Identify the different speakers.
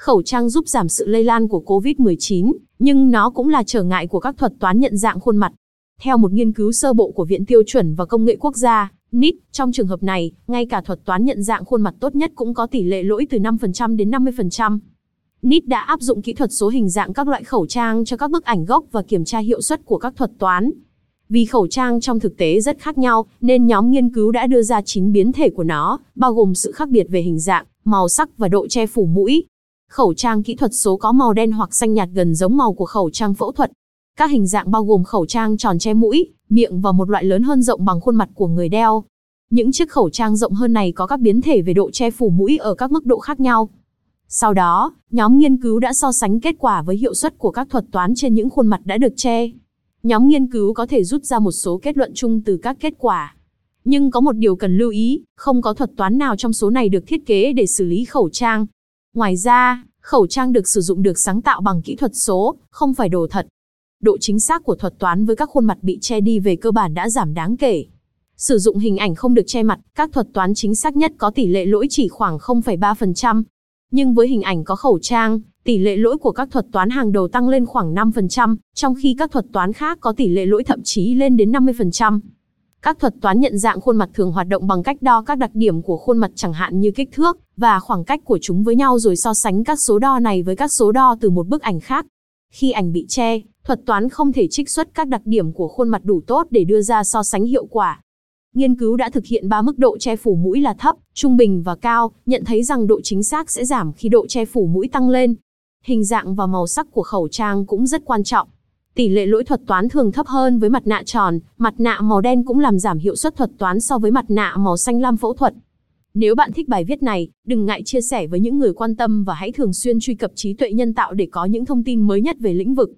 Speaker 1: Khẩu trang giúp giảm sự lây lan của COVID-19, nhưng nó cũng là trở ngại của các thuật toán nhận dạng khuôn mặt. Theo một nghiên cứu sơ bộ của Viện Tiêu chuẩn và Công nghệ Quốc gia, NIT, trong trường hợp này, ngay cả thuật toán nhận dạng khuôn mặt tốt nhất cũng có tỷ lệ lỗi từ 5% đến 50%. NIT đã áp dụng kỹ thuật số hình dạng các loại khẩu trang cho các bức ảnh gốc và kiểm tra hiệu suất của các thuật toán. Vì khẩu trang trong thực tế rất khác nhau, nên nhóm nghiên cứu đã đưa ra 9 biến thể của nó, bao gồm sự khác biệt về hình dạng, màu sắc và độ che phủ mũi. Khẩu trang kỹ thuật số có màu đen hoặc xanh nhạt gần giống màu của khẩu trang phẫu thuật. Các hình dạng bao gồm khẩu trang tròn che mũi, miệng và một loại lớn hơn rộng bằng khuôn mặt của người đeo. Những chiếc khẩu trang rộng hơn này có các biến thể về độ che phủ mũi ở các mức độ khác nhau. Sau đó, nhóm nghiên cứu đã so sánh kết quả với hiệu suất của các thuật toán trên những khuôn mặt đã được che. Nhóm nghiên cứu có thể rút ra một số kết luận chung từ các kết quả. Nhưng có một điều cần lưu ý, không có thuật toán nào trong số này được thiết kế để xử lý khẩu trang. Ngoài ra, khẩu trang được sử dụng được sáng tạo bằng kỹ thuật số, không phải đồ thật. Độ chính xác của thuật toán với các khuôn mặt bị che đi về cơ bản đã giảm đáng kể. Sử dụng hình ảnh không được che mặt, các thuật toán chính xác nhất có tỷ lệ lỗi chỉ khoảng 0,3%. Nhưng với hình ảnh có khẩu trang, tỷ lệ lỗi của các thuật toán hàng đầu tăng lên khoảng 5%, trong khi các thuật toán khác có tỷ lệ lỗi thậm chí lên đến 50%. Các thuật toán nhận dạng khuôn mặt thường hoạt động bằng cách đo các đặc điểm của khuôn mặt chẳng hạn như kích thước và khoảng cách của chúng với nhau rồi so sánh các số đo này với các số đo từ một bức ảnh khác. Khi ảnh bị che, thuật toán không thể trích xuất các đặc điểm của khuôn mặt đủ tốt để đưa ra so sánh hiệu quả. Nghiên cứu đã thực hiện 3 mức độ che phủ mũi là thấp, trung bình và cao, nhận thấy rằng độ chính xác sẽ giảm khi độ che phủ mũi tăng lên. Hình dạng và màu sắc của khẩu trang cũng rất quan trọng. Tỷ lệ lỗi thuật toán thường thấp hơn với mặt nạ tròn, mặt nạ màu đen cũng làm giảm hiệu suất thuật toán so với mặt nạ màu xanh lam phẫu thuật. Nếu bạn thích bài viết này, đừng ngại chia sẻ với những người quan tâm và hãy thường xuyên truy cập trí tuệ nhân tạo để có những thông tin mới nhất về lĩnh vực.